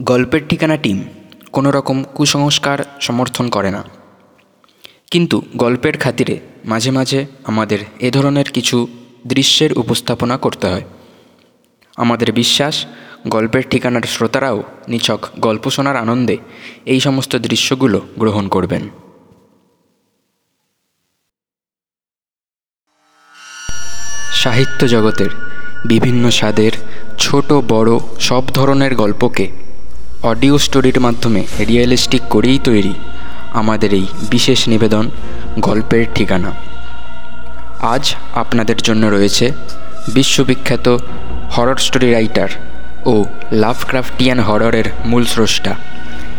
গল্পের ঠিকানা টিম কোনো রকম কুসংস্কার সমর্থন করে না। কিন্তু গল্পের খাতিরে মাঝে মাঝে আমাদের এ ধরনের কিছু দৃশ্যের উপস্থাপনা করতে হয়। আমাদের বিশ্বাস, গল্পের ঠিকানার শ্রোতারাও নিছক গল্প শোনার আনন্দে এই সমস্ত দৃশ্যগুলো গ্রহণ করবেন। সাহিত্য জগতের বিভিন্ন স্বাদের ছোট বড় সব ধরনের গল্পকে অডিও স্টোরির মাধ্যমে রিয়েলিস্টিক করেই তৈরি আমাদের এই বিশেষ নিবেদন গল্পের ঠিকানা। আজ আপনাদের জন্য রয়েছে বিশ্ববিখ্যাত হরর স্টোরি রাইটার ও লাভক্রাফটিয়ান হররের মূল স্রষ্টা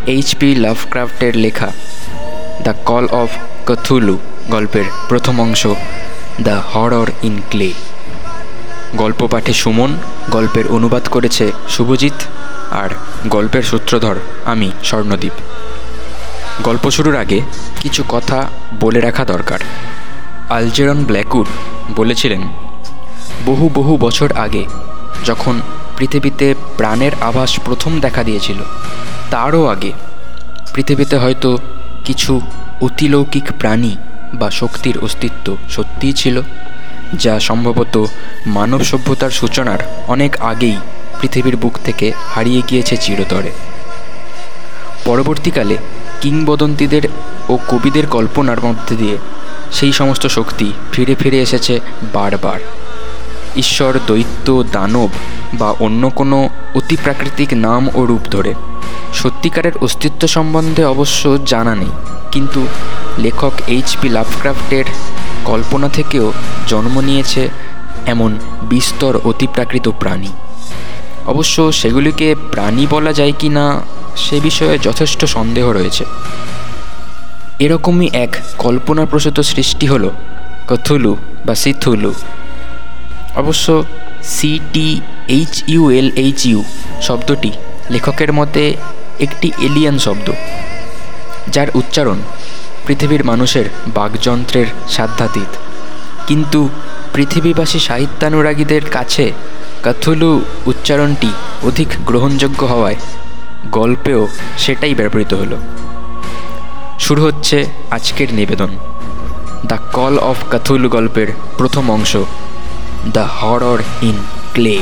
এইচপি লাভক্রাফটের লেখা দ্য কল অফ কথুলু গল্পের প্রথম অংশ দ্য হরর ইন ক্লে। গল্প পাঠে সুমন, গল্পের অনুবাদ করেছে শুভজিৎ। আর গল্পের সূত্রধর আমি স্বর্ণদ্বীপ গল্প শুরুর আগে কিছু কথা বলে রাখা দরকার। আলজেরন ব্ল্যাকউড বলেছিলেন, বহু বহু বছর আগে যখন পৃথিবীতে প্রাণের আভাস প্রথম দেখা দিয়েছিল, তারও আগে পৃথিবীতে হয়তো কিছু অতিলৌকিক প্রাণী বা শক্তির অস্তিত্ব সত্যিই ছিল, যা সম্ভবত মানব সভ্যতার সূচনার অনেক আগেই পৃথিবীর বুক থেকে হারিয়ে গিয়েছে চিরতরে। পরবর্তীকালে কিংবদন্তিদের ও কবিদের কল্পনার মধ্যে দিয়ে সেই সমস্ত শক্তি ফিরে ফিরে এসেছে বারবার। ঈশ্বর, দৈত্য, দানব বা অন্য কোনো অতিপ্রাকৃতিক নাম ও রূপ ধরে। সত্যিকারের অস্তিত্ব সম্বন্ধে অবশ্য জানা নেই, কিন্তু লেখক এইচপি লাভক্রাফটের কল্পনা থেকেও জন্ম নিয়েছে এমন বিস্তর অতিপ্রাকৃত প্রাণী। অবশ্য সেগুলিকে প্রাণী বলা যায় কি না, সে বিষয়ে যথেষ্ট সন্দেহ রয়েছে। এরকমই এক কল্পনাপ্রসূত সৃষ্টি হলো, কথুলু বা সিথুলু। অবশ্য C T H U L H U শব্দটি লেখকের মতে একটি এলিয়ান শব্দ, যার উচ্চারণ পৃথিবীর মানুষের বাকযন্ত্রের সাধ্যাতীত। কিন্তু পৃথিবীবাসী সাহিত্যানুরাগীদের কাছে কাথুলু উচ্চারণটি অধিক গ্রহণযোগ্য হওয়ায় গল্পেও সেটাই ব্যবহৃত হলো। শুরু হচ্ছে আজকের নিবেদন। দ্য কল অফ কাথুলু গল্পের প্রথম অংশ, দ্য হরর ইন ক্লে।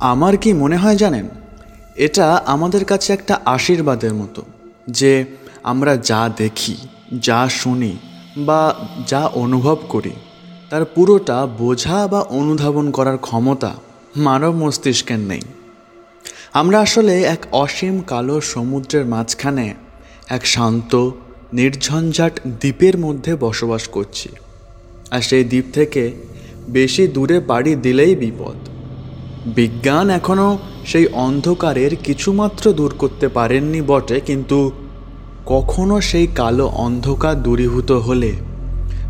আমার কি মনে হয় জানেন? এটা আমাদের কাছে একটা আশীর্বাদের মতো যে আমরা যা দেখি, যা শুনি বা যা অনুভব করি, তার পুরোটা বোঝা বা অনুধাবন করার ক্ষমতা মানব মস্তিষ্কের নেই। আমরা আসলে এক অসীম কালো সমুদ্রের মাঝখানে এক শান্ত, নির্ঝঞ্ঝাট দ্বীপের মধ্যে বসবাস করছি। আর সেই দ্বীপ থেকে বেশি দূরে পাড়ি দিলেই বিপদ। বিজ্ঞান এখনও সেই অন্ধকারের কিছুমাত্র দূর করতে পারেননি বটে, কিন্তু কখনো সেই কালো অন্ধকার দূরীভূত হলে।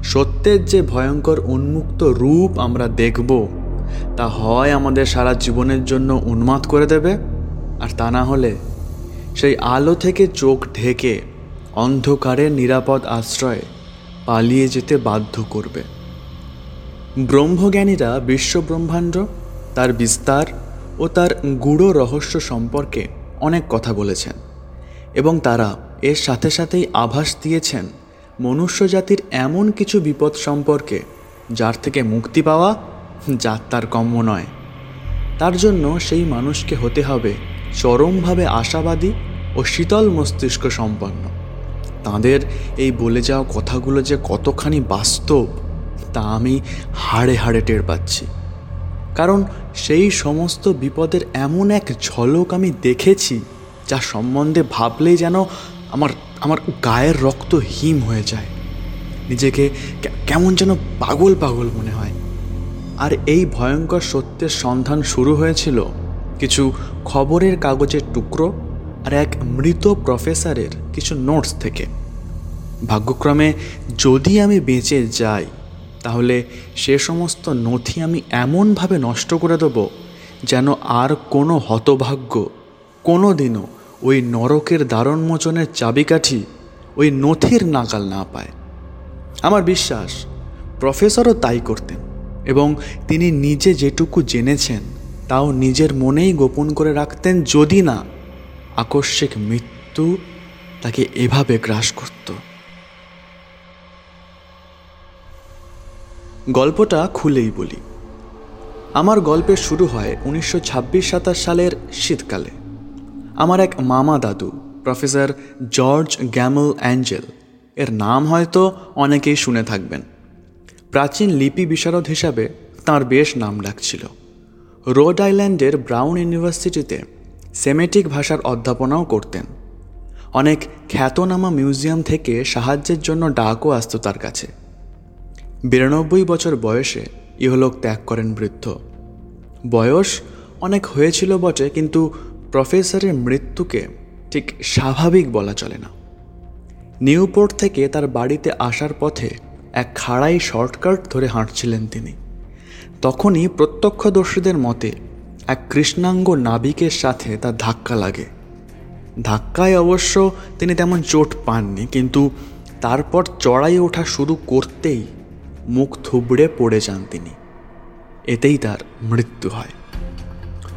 সত্যের যে ভয়ঙ্কর উন্মুক্ত রূপ আমরা দেখব, তা হয় আমাদের সারা জীবনের জন্য উন্মাদ করে দেবে, আর তা না হলে সেই আলো থেকে চোখ ঢেকে অন্ধকারের নিরাপদ আশ্রয়ে পালিয়ে যেতে বাধ্য করবে। ব্রহ্মজ্ঞানীরা বিশ্বব্রহ্মাণ্ড, তার বিস্তার ও তার গূঢ় রহস্য সম্পর্কে অনেক কথা বলেছেন এবং তারা এর সাথে সাথেই আভাস দিয়েছেন মনুষ্য জাতির এমন কিছু বিপদ সম্পর্কে, যার থেকে মুক্তি পাওয়া যার তার কম্য নয়। তার জন্য সেই মানুষকে হতে হবে চরমভাবে আশাবাদী ও শীতল মস্তিষ্ক সম্পন্ন। তাদের এই বলে যাওয়া কথাগুলো যে কতখানি বাস্তব, তা আমি হাড়ে হাড়ে টের পাচ্ছি। কারণ সেই সমস্ত বিপদের এমন এক ঝলক আমি দেখেছি, যা সম্বন্ধে ভাবলেই যেন আমার আমার গায়ের রক্ত হিম হয়ে যায়। নিজেকে কেমন যেন পাগল পাগল মনে হয়। আর এই ভয়ঙ্কর সত্যের সন্ধান শুরু হয়েছিল কিছু খবরের কাগজের টুকরো আর এক মৃত প্রফেসরের কিছু নোটস থেকে। ভাগ্যক্রমে যদি আমি বেঁচে যাই তাহলে সে সমস্ত নথি আমি এমনভাবে নষ্ট করে দেবো যেন আর কোনো হতভাগ্য, কোনো দিনও ওই নরকের দারণমোচনের চাবিকাঠি ওই নথির নাকাল না পায়। আমার বিশ্বাস, প্রফেসরও তাই করতেন এবং তিনি নিজে যেটুকু জেনেছেন তাও নিজের মনেই গোপন করে রাখতেন যদি না আকস্মিক মৃত্যু তাকে এভাবে গ্রাস করত। গল্পটা খুলেই বলি। আমার গল্পের শুরু হয় উনিশশো ছাব্বিশ সাতাশ সালের শীতকালে। আমার এক মামা দাদু, প্রফেসর জর্জ গ্যামল অ্যাঞ্জেল, এর নাম হয়তো অনেকেই শুনে থাকবেন। প্রাচীন লিপি বিশারদ হিসাবে তার বেশ নাম ডাকছিল। রোড আইল্যান্ডের ব্রাউন ইউনিভার্সিটিতে সেমেটিক ভাষার অধ্যাপনাও করতেন। অনেক খ্যাতনামা মিউজিয়াম থেকে সাহায্যের জন্য ডাকও আসত তার কাছে। বিরানব্বই বছর বয়সে ইহলোক ত্যাগ করেন বৃদ্ধ। বয়স অনেক হয়েছিল বটে, কিন্তু প্রফেসরের মৃত্যুকে ঠিক স্বাভাবিক বলা চলে না। নিউপোর্ট থেকে তার বাড়িতে আসার পথে এক খাড়াই শর্টকাট ধরে হাঁটছিলেন তিনি। তখনই প্রত্যক্ষদর্শীদের মতে এক কৃষ্ণাঙ্গ নাবিকের সাথে তার ধাক্কা লাগে। ধাক্কায় অবশ্য তিনি তেমন চোট পাননি, কিন্তু তারপর চড়াই ওঠা শুরু করতেই মুখ থুবড়ে পড়ে যান তিনি। এতেই তার মৃত্যু হয়।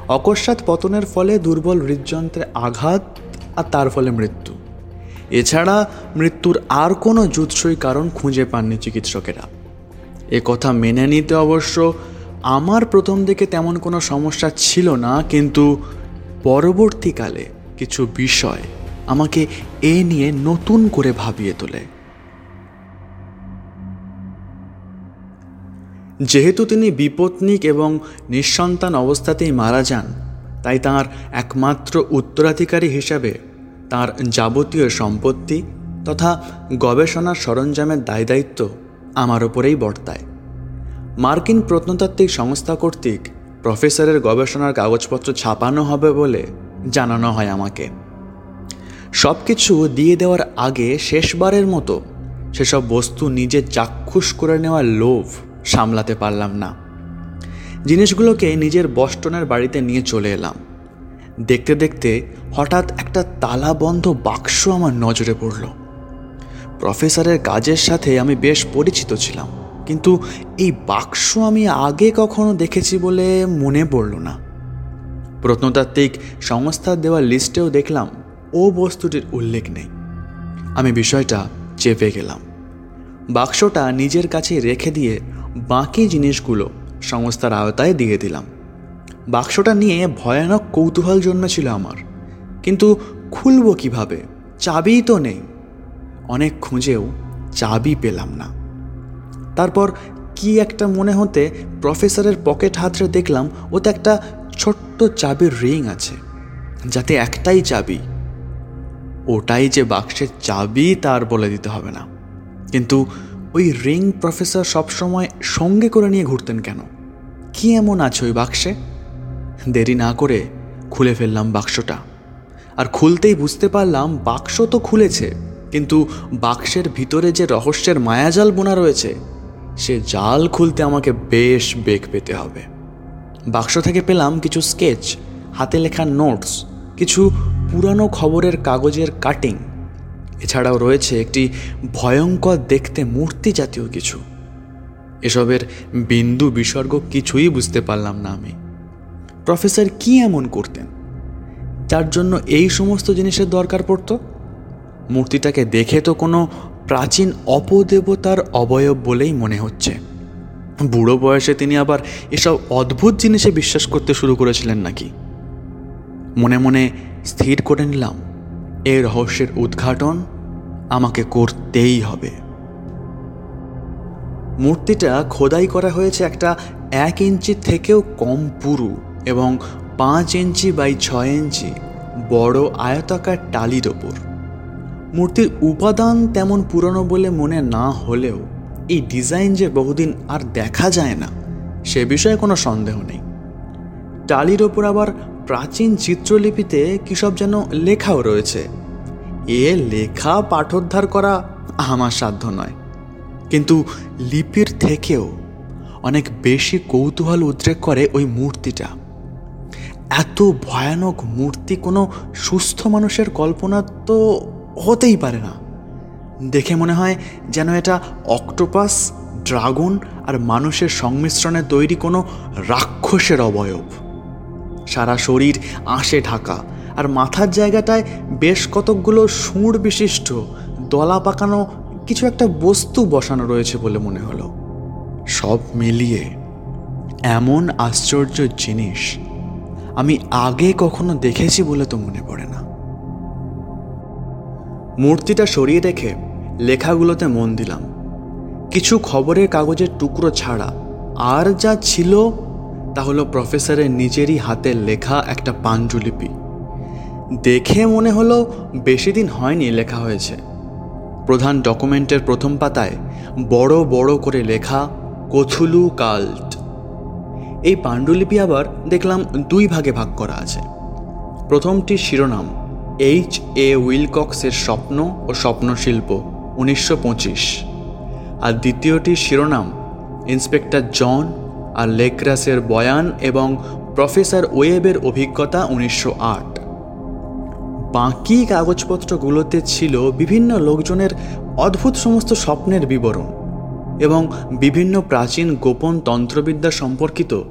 অকস্মাৎ পতনের ফলে দুর্বল হৃদযন্ত্রে আঘাত আর তার ফলে মৃত্যু। এছাড়া মৃত্যুর আর কোনো জুৎসই কারণ খুঁজে পাননি চিকিৎসকেরা। এ কথা মেনে নিতে অবশ্য আমার প্রথম দিকে তেমন কোনো সমস্যা ছিল না, কিন্তু পরবর্তীকালে কিছু বিষয় আমাকে এ নিয়ে নতুন করে ভাবিয়ে তোলে। যেহেতু তিনি বিপত্নিক এবং নিঃসন্তান অবস্থাতেই মারা যান, তাই তার একমাত্র উত্তরাধিকারী হিসাবে তার যাবতীয় সম্পত্তি তথা গবেষণার সরঞ্জামের দায় দায়িত্ব আমার ওপরেই বর্তায়। মার্কিন প্রত্নতাত্ত্বিক সংস্থা কর্তৃক প্রফেসরের গবেষণার কাগজপত্র ছাপানো হবে বলে জানানো হয় আমাকে। সব কিছু দিয়ে দেওয়ার আগে শেষবারের মতো সেসব বস্তু নিজে চাক্ষুষ করে নেওয়ার লোভ সামলাতে পারলাম না। জিনিসগুলোকে নিজের বস্টনের বাড়িতে নিয়ে চলে এলাম। দেখতে দেখতে হঠাৎ একটা তালাবন্ধ বাক্স আমার নজরে পড়ল। প্রফেসরের কাজের সাথে আমি বেশ পরিচিত ছিলাম, কিন্তু এই বাক্স আমি আগে কখনো দেখেছি বলে মনে পড়ল না। প্রত্নতাত্ত্বিক সংস্থার দেওয়া লিস্টেও দেখলাম, ও বস্তুটির উল্লেখ নেই। আমি বিষয়টা চেপে গেলাম। বাক্সটা নিজের কাছে রেখে দিয়ে বাকি জিনিসগুলো সংস্থার আওতায় দিয়ে দিলাম। বাক্সটা নিয়ে ভয়ানক কৌতূহল জন্মেছিল আমার। কিন্তু খুলব কীভাবে? চাবিই তো নেই। অনেক খুঁজেও চাবি পেলাম না। তারপর কি একটা মনে হতে প্রফেসরের পকেট হাতরে দেখলাম, ওতে একটা ছোট্ট চাবির রিং আছে, যাতে একটাই চাবি। ওটাই যে বাক্সের চাবি তার বলে দিতে হবে না। কিন্তু ওই রিং প্রফেসর সবসময় সঙ্গে করে নিয়ে ঘুরতেন কেন? কি এমন আছে ওই বাক্সে? দেরি না করে খুলে ফেললাম বাক্সটা। আর খুলতেই বুঝতে পারলাম বাক্স তো খুলেছে, কিন্তু বাক্সের ভিতরে যে রহস্যের মায়াজাল বোনা রয়েছে, সে জাল খুলতে আমাকে বেশ বেগ পেতে হবে। বাক্স থেকে পেলাম কিছু স্কেচ, হাতে লেখা নোটস, কিছু পুরানো খবরের কাগজের কাটিং এছাড়াও রয়েছে একটি ভয়ঙ্কর দেখতে মূর্তি জাতীয় কিছু। এসবের বিন্দু বিসর্গ কিছুই বুঝতে পারলাম না আমি। প্রফেসর কি এমন করতেন? যার জন্য এই সমস্ত জিনিসের দরকার পড়তো? মূর্তিটাকে দেখে তো কোনো প্রাচীন অপদেবতার অবয়ব বলেই মনে হচ্ছে। বুড়ো বয়সে তিনি আবার এসব অদ্ভুত জিনিসে বিশ্বাস করতে শুরু করেছিলেন নাকি? মনে মনে স্থির করে নিলাম। এই রহস্যের উদ্ঘাটন আমাকে করতেই হবে। মূর্তিটা খোদাই করা হয়েছে একটা এক ইঞ্চি থেকেও কম পুরু এবং পাঁচ ইঞ্চি বাই ছয় ইঞ্চি বড় আয়তাকার টালির ওপর। মূর্তির উপাদান তেমন পুরনো বলে মনে না হলেও এই ডিজাইন যে বহুদিন আর দেখা যায় না, সে বিষয়ে কোনো সন্দেহ নেই। টালির ওপর আবার প্রাচীন চিত্রলিপিতে কী সব যেন লেখাও রয়েছে? এ লেখা পাঠোদ্ধার করা আমার সাধ্য নয়। কিন্তু লিপির থেকেও অনেক বেশি কৌতূহল উদ্রেক করে ওই মূর্তিটা। এত ভয়ানক মূর্তি কোনো সুস্থ মানুষের কল্পনা তো হতেই পারে না। দেখে মনে হয় যেন এটা অক্টোপাস, ড্রাগন আর মানুষের সংমিশ্রণে তৈরি কোনো রাক্ষসের অবয়ব। সারা শরীর আঁশে ঢাকা। আর মাথার জায়গাটায় বেশ কতকগুলো সুঁড় বিশিষ্ট, দলা পাকানো কিছু একটা বস্তু বসানো রয়েছে বলে মনে হলো। সব মিলিয়ে এমন আশ্চর্য জিনিস আমি আগে কখনো দেখেছি বলে তো মনে পড়ে না। মূর্তিটা সরিয়ে রেখে লেখাগুলোতে মন দিলাম। কিছু খবরের কাগজের টুকরো ছাড়া আর যা ছিল তা হলো প্রফেসরের নিজেরই হাতের লেখা একটা পাণ্ডুলিপি দেখে মনে হলো বেশি দিন হয়নি লেখা হয়েছে। প্রধান ডকুমেন্টের প্রথম পাতায় বড় বড় করে লেখা কথুলু কাল্ট। এই পাণ্ডুলিপি আবার দেখলাম দুই ভাগে ভাগ করা আছে। প্রথমটি শিরোনাম, এইচ এ উইলকক্সের স্বপ্ন ও স্বপ্নশিল্প, উনিশশো পঁচিশ। আর দ্বিতীয়টি শিরোনাম, ইন্সপেক্টর জন আর লেক্রাসের বয়ান এবং প্রফেসর ওয়েবের অভিজ্ঞতা উনিশশো আট। বাকি কাগজপত্রগুলোতে ছিল বিভিন্ন লোকজনের অদ্ভুত সমস্ত স্বপ্নের বিবরণ এবং বিভিন্ন প্রাচীন গোপন তন্ত্রবিদ্যা সম্পর্কিত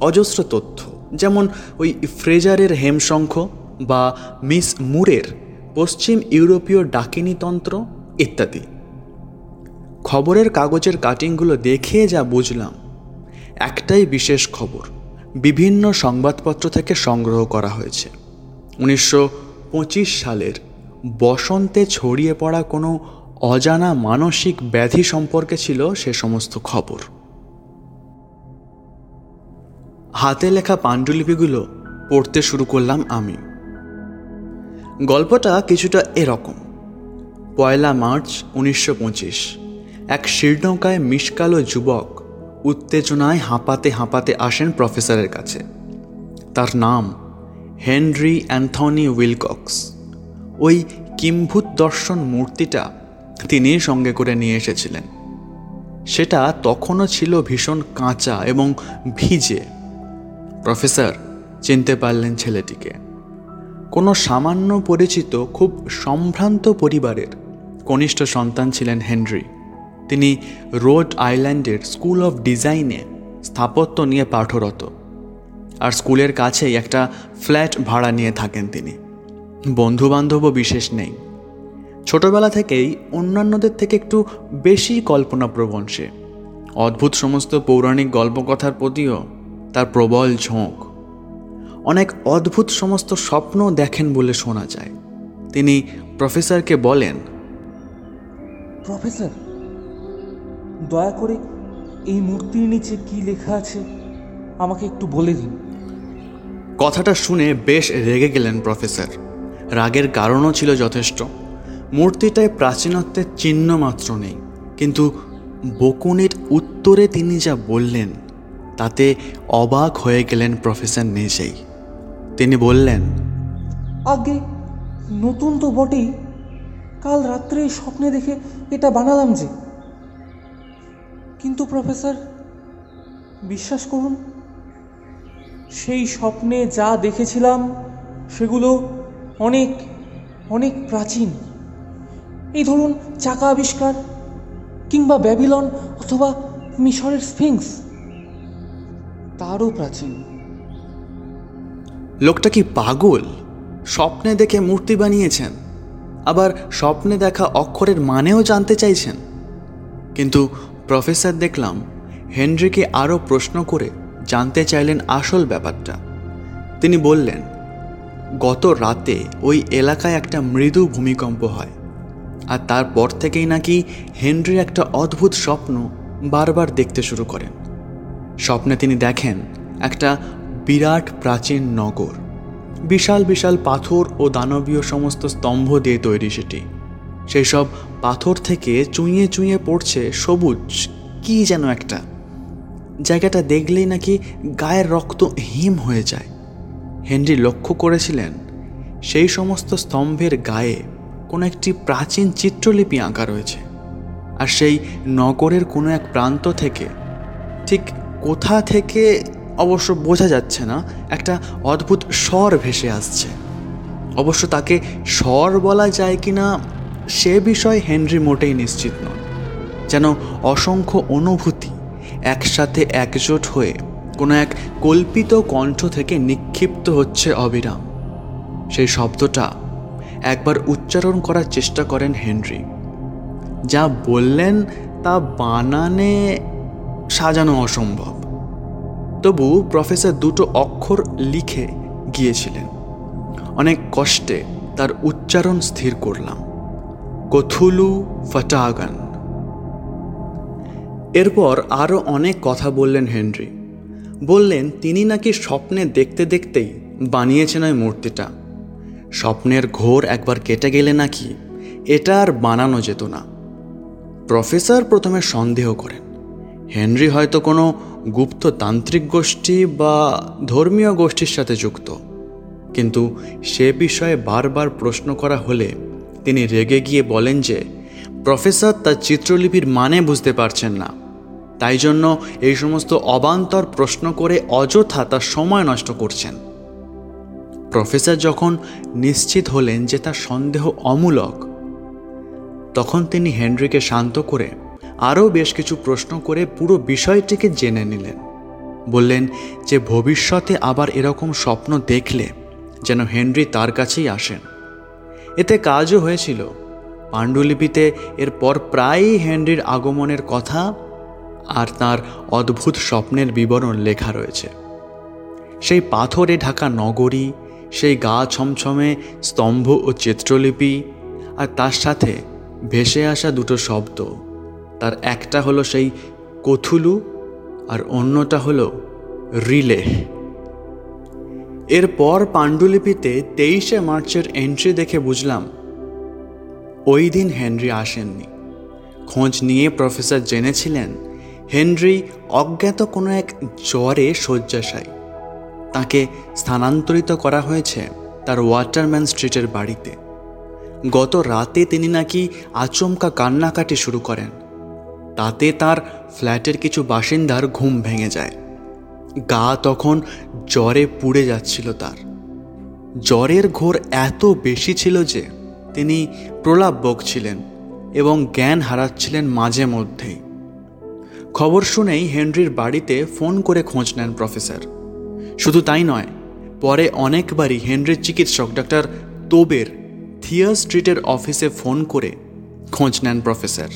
অজস্র তথ্য, যেমন ওই ফ্রেজারের হেমশঙ্খ বা মিস মুরের পশ্চিম ইউরোপীয় ডাকিনী তন্ত্র ইত্যাদি। খবরের কাগজের কাটিংগুলো দেখে যা বুঝলাম একটাই বিশেষ খবর, বিভিন্ন সংবাদপত্র থেকে সংগ্রহ করা হয়েছে। উনিশশো পঁচিশ সালের বসন্তে ছড়িয়ে পড়া কোনো অজানা মানসিক ব্যাধি সম্পর্কে ছিল সে সমস্ত খবর। হাতে লেখা পাণ্ডুলিপিগুলো পড়তে শুরু করলাম আমি। গল্পটা কিছুটা এরকম। পয়লা মার্চ উনিশশো এক শীর্ণকায় মিসকালো যুবক উত্তেজনায় হাঁপাতে হাঁপাতে আসেন প্রফেসরের কাছে। তার নাম হেনরি অ্যান্থনি উইলকক্স। ওই কিম্ভূত দর্শন মূর্তিটা তিনি সঙ্গে করে নিয়ে এসেছিলেন। সেটা তখনও ছিল ভীষণ কাঁচা এবং ভিজে। প্রফেসর, চিনতে পারলেন ছেলেটিকে। কোনো সামান্য পরিচিত, খুব সম্ভ্রান্ত পরিবারের কনিষ্ঠ সন্তান ছিলেন হেনরি। তিনি রোড আইল্যান্ডের স্কুল অফ ডিজাইনে স্থাপত্য নিয়ে পাঠরত আর স্কুলের কাছেই একটা ফ্ল্যাট ভাড়া নিয়ে থাকেন তিনি। বন্ধুবান্ধবও বিশেষ নেই। ছোটবেলা থেকেই অন্যান্যদের থেকে একটু বেশি কল্পনাপ্রবণ সে। অদ্ভুত সমস্ত পৌরাণিক গল্পকথার প্রতিও তার প্রবল ঝোঁক। অনেক অদ্ভুত সমস্ত স্বপ্ন দেখেন বলে শোনা যায়। তিনি প্রফেসরকে বলেন, প্রফেসর দয়া করে এই মূর্তির নিচে কি লেখা আছে আমাকে একটু বলে দিন। কথাটা শুনে বেশ রেগে গেলেন প্রফেসর। রাগের কারণও ছিল যথেষ্ট। মূর্তিটায় প্রাচীনত্বের চিহ্ন মাত্র নেই কিন্তু বকুনের উত্তরে তিনি যা বললেন তাতে অবাক হয়ে গেলেন প্রফেসর নিজেই। তিনি বললেন আগে নতুন তো বটেই কাল রাত্রে স্বপ্নে দেখে এটা বানালাম যে। কিন্তু প্রফেসর, বিশ্বাস করুন, সেই স্বপ্নে যা দেখেছিলাম, সেগুলো অনেক অনেক প্রাচীন। এই ধরুন চাকা আবিষ্কার কিংবা ব্যাবিলন অথবা মিশরের স্ফিংস, তারও প্রাচীন। লোকটা কি পাগল? স্বপ্নে দেখে মূর্তি বানিয়েছেন, আবার স্বপ্নে দেখা অক্ষরের মানেও জানতে চাইছেন। কিন্তু প্রফেসর দেখলাম হেনরিকে আরও প্রশ্ন করে জানতে চাইলেন আসল ব্যাপারটা। তিনি বললেন, গত রাতে ওই এলাকায় একটা মৃদু ভূমিকম্প হয়, আর তারপর থেকেই নাকি হেনরি একটা অদ্ভুত স্বপ্ন বারবার দেখতে শুরু করেন। স্বপ্নে তিনি দেখেন একটা বিরাট প্রাচীন নগর, বিশাল বিশাল পাথর ও দানবীয় সমস্ত স্তম্ভ দিয়ে তৈরি সেটি। সেই সব পাথর থেকে চুঁইয়ে চুঁইয়ে পড়ছে সবুজ, কি যেন একটা। জায়গাটা দেখলেই নাকি গায়ের রক্ত হিম হয়ে যায়। হেনরি লক্ষ্য করেছিলেন, সেই সমস্ত স্তম্ভের গায়ে কোনো একটি প্রাচীন চিত্রলিপি আঁকা রয়েছে আর সেই নগরের কোনো এক প্রান্ত থেকে, ঠিক কোথা থেকে অবশ্য বোঝা যাচ্ছে না, একটা অদ্ভুত স্বর ভেসে আসছে। অবশ্য তাকে স্বর বলা যায় কি না সে বিষয়ে হেনরি মোটেই নিশ্চিত নন। যেন অসংখ্য অনুভূতি একসাথে একজোট হয়ে কোনো এক কল্পিত কণ্ঠ থেকে নিক্ষিপ্ত হচ্ছে অবিরাম। সেই শব্দটা একবার উচ্চারণ করার চেষ্টা করেন হেনরি। যা বললেন তা বানানে সাজানো অসম্ভব। তবু প্রফেসর দুটো অক্ষর লিখে গিয়েছিলেন। অনেক কষ্টে তার উচ্চারণ স্থির করলাম। কথুলু ফটাগান। এরপর আরও অনেক কথা বললেন হেনরি। বললেন, তিনি নাকি স্বপ্নে দেখতে দেখতেই বানিয়েছেন ওই মূর্তিটা। স্বপ্নের ঘোর একবার কেটে গেলে নাকি এটা আর বানানো যেত না। প্রফেসর প্রথমে সন্দেহ করেন। হেনরি হয়তো কোনো গুপ্ত তান্ত্রিক গোষ্ঠী বা ধর্মীয় গোষ্ঠীর সাথে যুক্ত। কিন্তু সে বিষয়ে বারবার প্রশ্ন করা হলে তিনি রেগে গিয়ে বলেন যে, প্রফেসর তার চিত্রলিপির মানে বুঝতে পারছেন না। তাই জন্য এই সমস্ত অবান্তর প্রশ্ন করে অযথা তার সময় নষ্ট করছেন। প্রফেসর যখন নিশ্চিত হলেন যে তার সন্দেহ অমূলক, তখন তিনি হেনরিকে শান্ত করে আরও বেশ কিছু প্রশ্ন করে পুরো বিষয়টিকে জেনে নিলেন। বললেন যে, ভবিষ্যতে আবার এরকম স্বপ্ন দেখলে যেন হেনরি তার কাছেই আসেন। এতে কাজও হয়েছিল। পাণ্ডুলিপিতে এরপর প্রায়ই হেনরির আগমনের কথা আর তার অদ্ভুত স্বপ্নের বিবরণ লেখা রয়েছে। সেই পাথরে ঢাকা নগরী, সেই গা ছমছমে স্তম্ভ ও চিত্রলিপি আর তার সাথে ভেসে আসা দুটো শব্দ। তার একটা হলো সেই কথুলু আর অন্যটা হলো রিলে এরপর পাণ্ডুলিপিতে তেইশে মার্চের এন্ট্রি দেখে বুঝলাম, ওই দিন হেনরি আসেননি। খোঁজ নিয়ে প্রফেসর জেনেছিলেন, হেনরি অজ্ঞাত কোনো এক জ্বরে শয্যাশায়ী। তাকে স্থানান্তরিত করা হয়েছে তার ওয়াটারম্যান স্ট্রিটের বাড়িতে। গত রাতে তিনি নাকি আচমকা কান্নাকাটি শুরু করেন। তাতে তার ফ্ল্যাটের কিছু বাসিন্দার ঘুম ভেঙে যায়। গা তখন জ্বরে পুড়ে যাচ্ছিল তার। জ্বরের ঘোর এত বেশি ছিল যে তিনি প্রলাপ বকছিলেন এবং জ্ঞান হারাচ্ছিলেন মাঝে মধ্যেই। খবর শুনেই হেনরির বাড়িতে ফোন করে খোঁজ নেন প্রফেসর। শুধু তাই নয়, পরে অনেকবারই হেনরির চিকিৎসক ডাক্তার তোবের থিয়ার স্ট্রিটের অফিসে ফোন করে খোঁজ নেন প্রফেসর।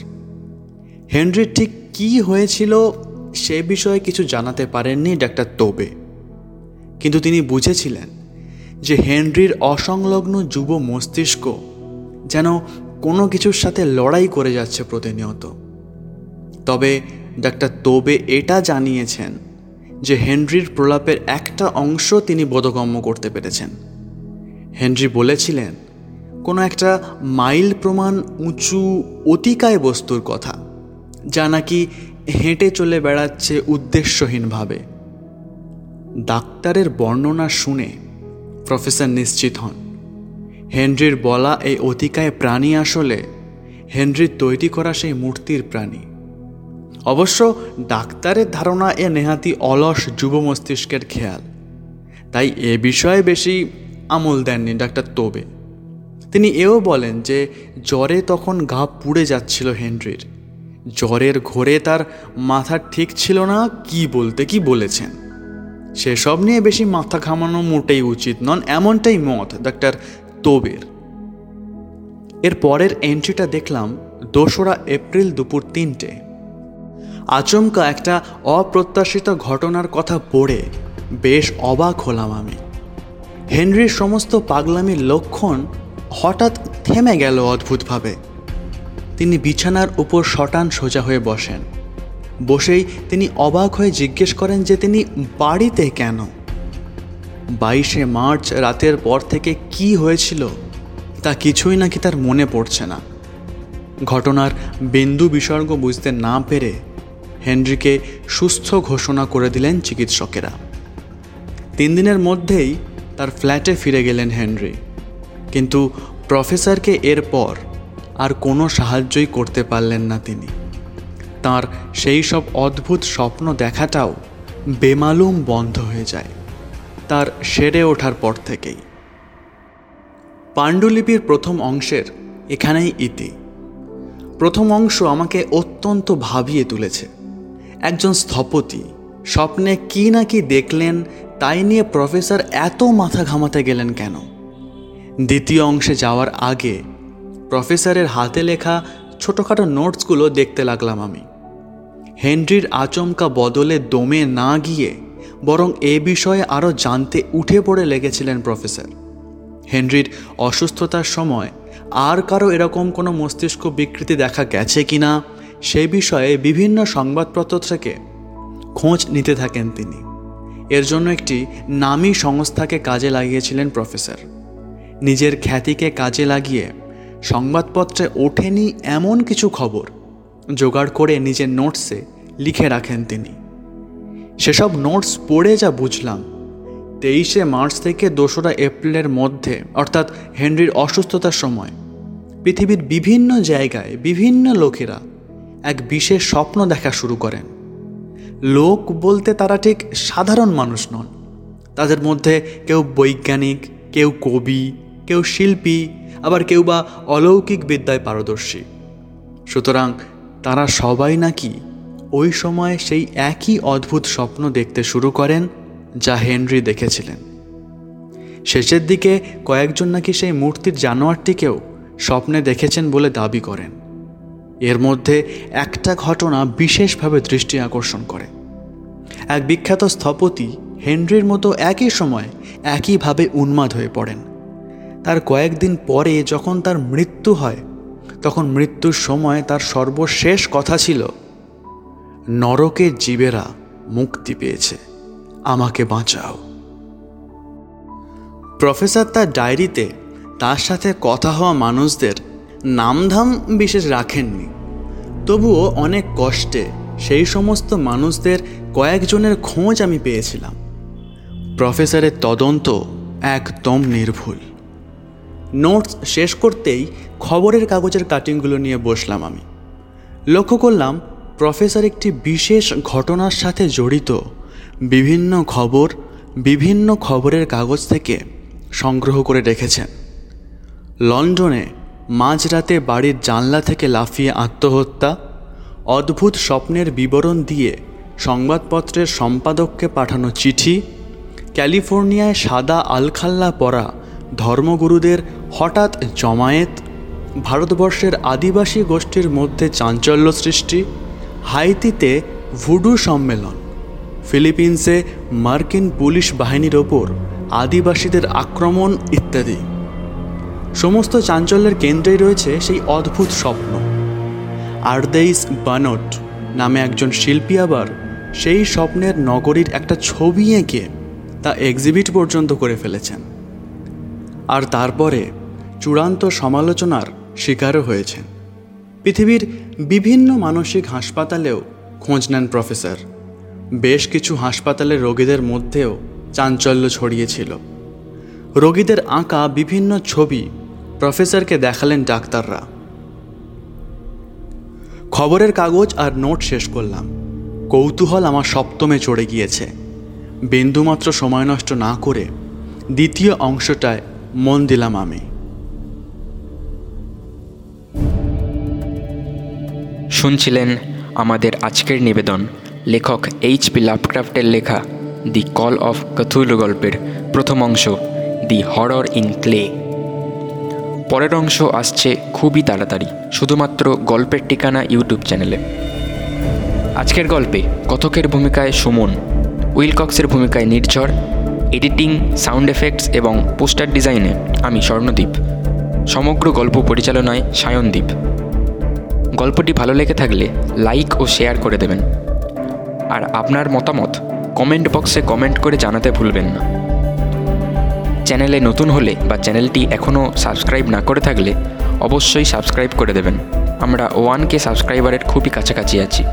হেনরির ঠিক কী হয়েছিল সে বিষয়ে কিছু জানাতে পারেননি ডাক্তার তোবে। কিন্তু তিনি বুঝেছিলেন যে হেনরির অসংলগ্ন যুব মস্তিষ্ক যেন কোনো কিছুর সাথে লড়াই করে যাচ্ছে প্রতিনিয়ত। তবে ডাক্তার তোবে এটা জানিয়েছেন যে হেনরির প্রলাপের একটা অংশ তিনি বোধগম্য করতে পেরেছেন। হেনরি বলেছিলেন, কোনো একটা মাইল প্রমাণ উঁচু অতিকায় বস্তুর কথা, যা নাকি হেঁটে চলে বেড়াচ্ছে উদ্দেশ্যহীনভাবে। ডাক্তারের বর্ণনা শুনে প্রফেসর নিশ্চিত হন, হেনরির বলা এই অতিকায় প্রাণী আসলে হেনরির তৈরি করা সেই মূর্তির প্রাণী। অবশ্য ডাক্তারের ধারণা এ নেহাতি অলস যুব মস্তিষ্কের খেয়াল, তাই এ বিষয়ে বেশি আমল দেননি ডাক্তার তোবে। তিনি এও বলেন যে জ্বরে তখন গা পুড়ে যাচ্ছিল হেনরির জ্বরের ঘোরে তার মাথা ঠিক ছিল না, কি বলতে কি বলেছেন? সেসব নিয়ে বেশি মাথা ঘামানো মোটেই উচিত নন, এমনটাই মত, ডাক্তার তোবের। এর পরের এন্ট্রিটা দেখলাম দোসরা এপ্রিল দুপুর তিনটে। আচমকা একটা অপ্রত্যাশিত ঘটনার কথা পড়ে বেশ অবাক হলাম আমি। হেনরির সমস্ত পাগলামির লক্ষণ হঠাৎ থেমে গেল অদ্ভুতভাবে। তিনি বিছানার উপর শটান সোজা হয়ে বসেন। বসেই তিনি অবাক হয়ে জিজ্ঞেস করেন যে তিনি বাড়িতে কেন? বাইশে মার্চ রাতের পর থেকে কি হয়েছিল? তা কিছুই নাকি তার মনে পড়ছে না। ঘটনার বিন্দু বিসর্গ বুঝতে না পেরে হেনরিকে সুস্থ ঘোষণা করে দিলেন চিকিৎসকেরা। তিন দিনের মধ্যেই তার ফ্ল্যাটে ফিরে গেলেন হেনরি। কিন্তু প্রফেসরকে এরপর আর কোনো সাহায্যই করতে পারলেন না তিনি। তার সেই সব অদ্ভুত স্বপ্ন দেখাটাও বেমালুম বন্ধ হয়ে যায়। তার সেরে ওঠার পর থেকেই। পাণ্ডুলিপির প্রথম অংশের এখানেই ইতি। প্রথম অংশ আমাকে অত্যন্ত ভাবিয়ে তুলেছে। একজন স্থপতি স্বপ্নে কি না কি দেখলেন, তাই নিয়ে প্রফেসর এত মাথা ঘামাতে গেলেন কেন? দ্বিতীয় অংশে যাওয়ার আগে প্রফেসরের হাতে লেখা ছোটোখাটো নোটসগুলো দেখতে লাগলাম আমি। হেনরির আচমকা বদলে দমে না গিয়ে বরং এ বিষয়ে আরও জানতে উঠে পড়ে লেগেছিলেন প্রফেসর। হেনরির অসুস্থতার সময় আর কারও এরকম কোনো মস্তিষ্ক বিকৃতি দেখা গেছে কি না সে বিষয়ে বিভিন্ন সংবাদপত্র থেকে খোঁজ নিতে থাকেন তিনি। এর জন্য একটি নামী সংস্থাকে কাজে লাগিয়েছিলেন প্রফেসর। নিজের খ্যাতিকে কাজে লাগিয়ে সংবাদপত্রে ওঠেনি এমন কিছু খবর জোগাড় করে নিজের নোটসে লিখে রাখেন তিনি। সেসব নোটস পড়ে যা বুঝলাম। তেইশে মার্চ থেকে দোসরা এপ্রিলের মধ্যে, অর্থাৎ হেনরির অসুস্থতার সময়, পৃথিবীর বিভিন্ন জায়গায় বিভিন্ন লোকেরা এক বিশেষ স্বপ্ন দেখা শুরু করেন। লোক বলতে তারা ঠিক সাধারণ মানুষ নন। তাদের মধ্যে কেউ বৈজ্ঞানিক, কেউ কবি কেউ শিল্পী, আবার কেউ বা অলৌকিক বিদ্যায় পারদর্শী। সুতরাং তারা সবাই নাকি ওই সময় সেই একই অদ্ভুত স্বপ্ন দেখতে শুরু করেন যা হেনরি দেখেছিলেন। শেষের দিকে কয়েকজন নাকি সেই মূর্তির জানোয়ারটিকেও স্বপ্নে দেখেছেন বলে দাবি করেন। এর মধ্যে একটা ঘটনা বিশেষভাবে দৃষ্টি আকর্ষণ করে। এক বিখ্যাত স্থপতি হেনরির মতো একই সময় একইভাবে উন্মাদ হয়ে পড়েন। তার কয়েকদিন পরে যখন তার মৃত্যু হয়, তখন মৃত্যুর সময় তার সর্বশেষ কথা ছিল নরকের জীবেরা মুক্তি পেয়েছে, আমাকে বাঁচাও। প্রফেসর তার ডায়েরিতে তার সাথে কথা হওয়া মানুষদের নামধাম বিশেষ রাখেননি। তবুও অনেক কষ্টে সেই সমস্ত মানুষদের কয়েকজনের খোঁজ আমি পেয়েছিলাম। প্রফেসরের তদন্ত একদম নির্ভুল। নোটস শেষ করতেই খবরের কাগজের কাটিংগুলো নিয়ে বসলাম আমি। লক্ষ্য করলাম প্রফেসর একটি বিশেষ ঘটনার সাথে জড়িত। বিভিন্ন খবর, বিভিন্ন খবরের কাগজ থেকে সংগ্রহ করে রেখেছেন। লন্ডনে মাঝরাতে বাড়ির জানলা থেকে লাফিয়ে আত্মহত্যা, অদ্ভুত স্বপ্নের বিবরণ দিয়ে সংবাদপত্রের সম্পাদককে পাঠানো চিঠি, ক্যালিফোর্নিয়ায় সাদা আলখাল্লা পরা ধর্মগুরুদের হঠাৎ জমায়েত, ভারতবর্ষের আদিবাসী গোষ্ঠীর মধ্যে চাঞ্চল্য সৃষ্টি, হাইতিতে ভুডু সম্মেলন, ফিলিপিন্সে মার্কিন পুলিশ বাহিনীর ওপর আদিবাসীদের আক্রমণ ইত্যাদি। সমস্ত চাঞ্চল্যের কেন্দ্রেই রয়েছে সেই অদ্ভুত স্বপ্ন। আর্দেইস বানট নামে একজন শিল্পী আবার সেই স্বপ্নের নগরীর একটা ছবি এঁকে তা এক্সিবিট পর্যন্ত করে ফেলেছেন। আর তারপরে চূড়ান্ত সমালোচনার শিকারও হয়েছেন। পৃথিবীর বিভিন্ন মানসিক হাসপাতালেও খোঁজ নেন প্রফেসর। বেশ কিছু হাসপাতালের রোগীদের মধ্যেও চাঞ্চল্য ছড়িয়েছিল। রোগীদের আঁকা বিভিন্ন ছবি প্রফেসরকে দেখালেন ডাক্তাররা। খবরের কাগজ আর নোট শেষ করলাম। কৌতূহল আমার সপ্তমে চড়ে গিয়েছে। বিন্দুমাত্র সময় নষ্ট না করে দ্বিতীয় অংশটায় মন দিলাম আমি। শুনছিলেন আমাদের আজকের নিবেদন। লেখক এইচ পি লাভক্রাফটের লেখা দি কল অফ কথুলু গল্পের প্রথম অংশ দি হরর ইন ক্লে পরের অংশ আসছে খুবই তাড়াতাড়ি, শুধুমাত্র গল্পের ঠিকানা ইউটিউব চ্যানেলে। আজকের গল্পে কথকের ভূমিকায় সুমন, উইলকক্সের ভূমিকায় নির্ঝর এডিটিং, সাউন্ড এফেক্টস এবং পোস্টার ডিজাইনে আমি স্বর্ণদ্বীপ সমগ্র গল্প পরিচালনায় সায়নদ্বীপ গল্পটি ভালো লেগে থাকলে লাইক ও শেয়ার করে দেবেন। আর আপনার মতামত কমেন্ট বক্সে কমেন্ট করে জানাতে ভুলবেন না। চ্যানেলে নতুন হলে বা চ্যানেলটি এখনও সাবস্ক্রাইব না করে থাকলে অবশ্যই সাবস্ক্রাইব করে দেবেন। আমরা ওয়ান কে সাবস্ক্রাইবারের খুবই কাছাকাছি আছি।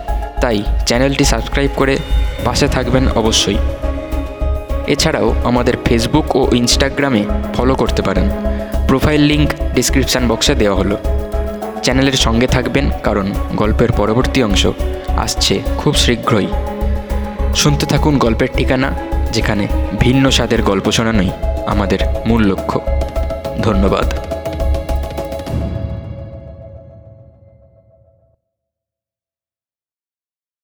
তাই চ্যানেলটি সাবস্ক্রাইব করে পাশে থাকবেন অবশ্যই। এছাড়াও আমাদের ফেসবুক ও ইনস্টাগ্রামে ফলো করতে পারেন। প্রোফাইল লিঙ্ক ডিসক্রিপশান বক্সে দেওয়া হলো। চ্যানেলের সঙ্গে থাকবেন কারণ গল্পের পরবর্তী অংশ আসছে খুব শীঘ্রই। শুনতে থাকুন গল্পের ঠিকানা, যেখানে ভিন্ন স্বাদের গল্প শোনানোই আমাদের মূল লক্ষ্য। ধন্যবাদ।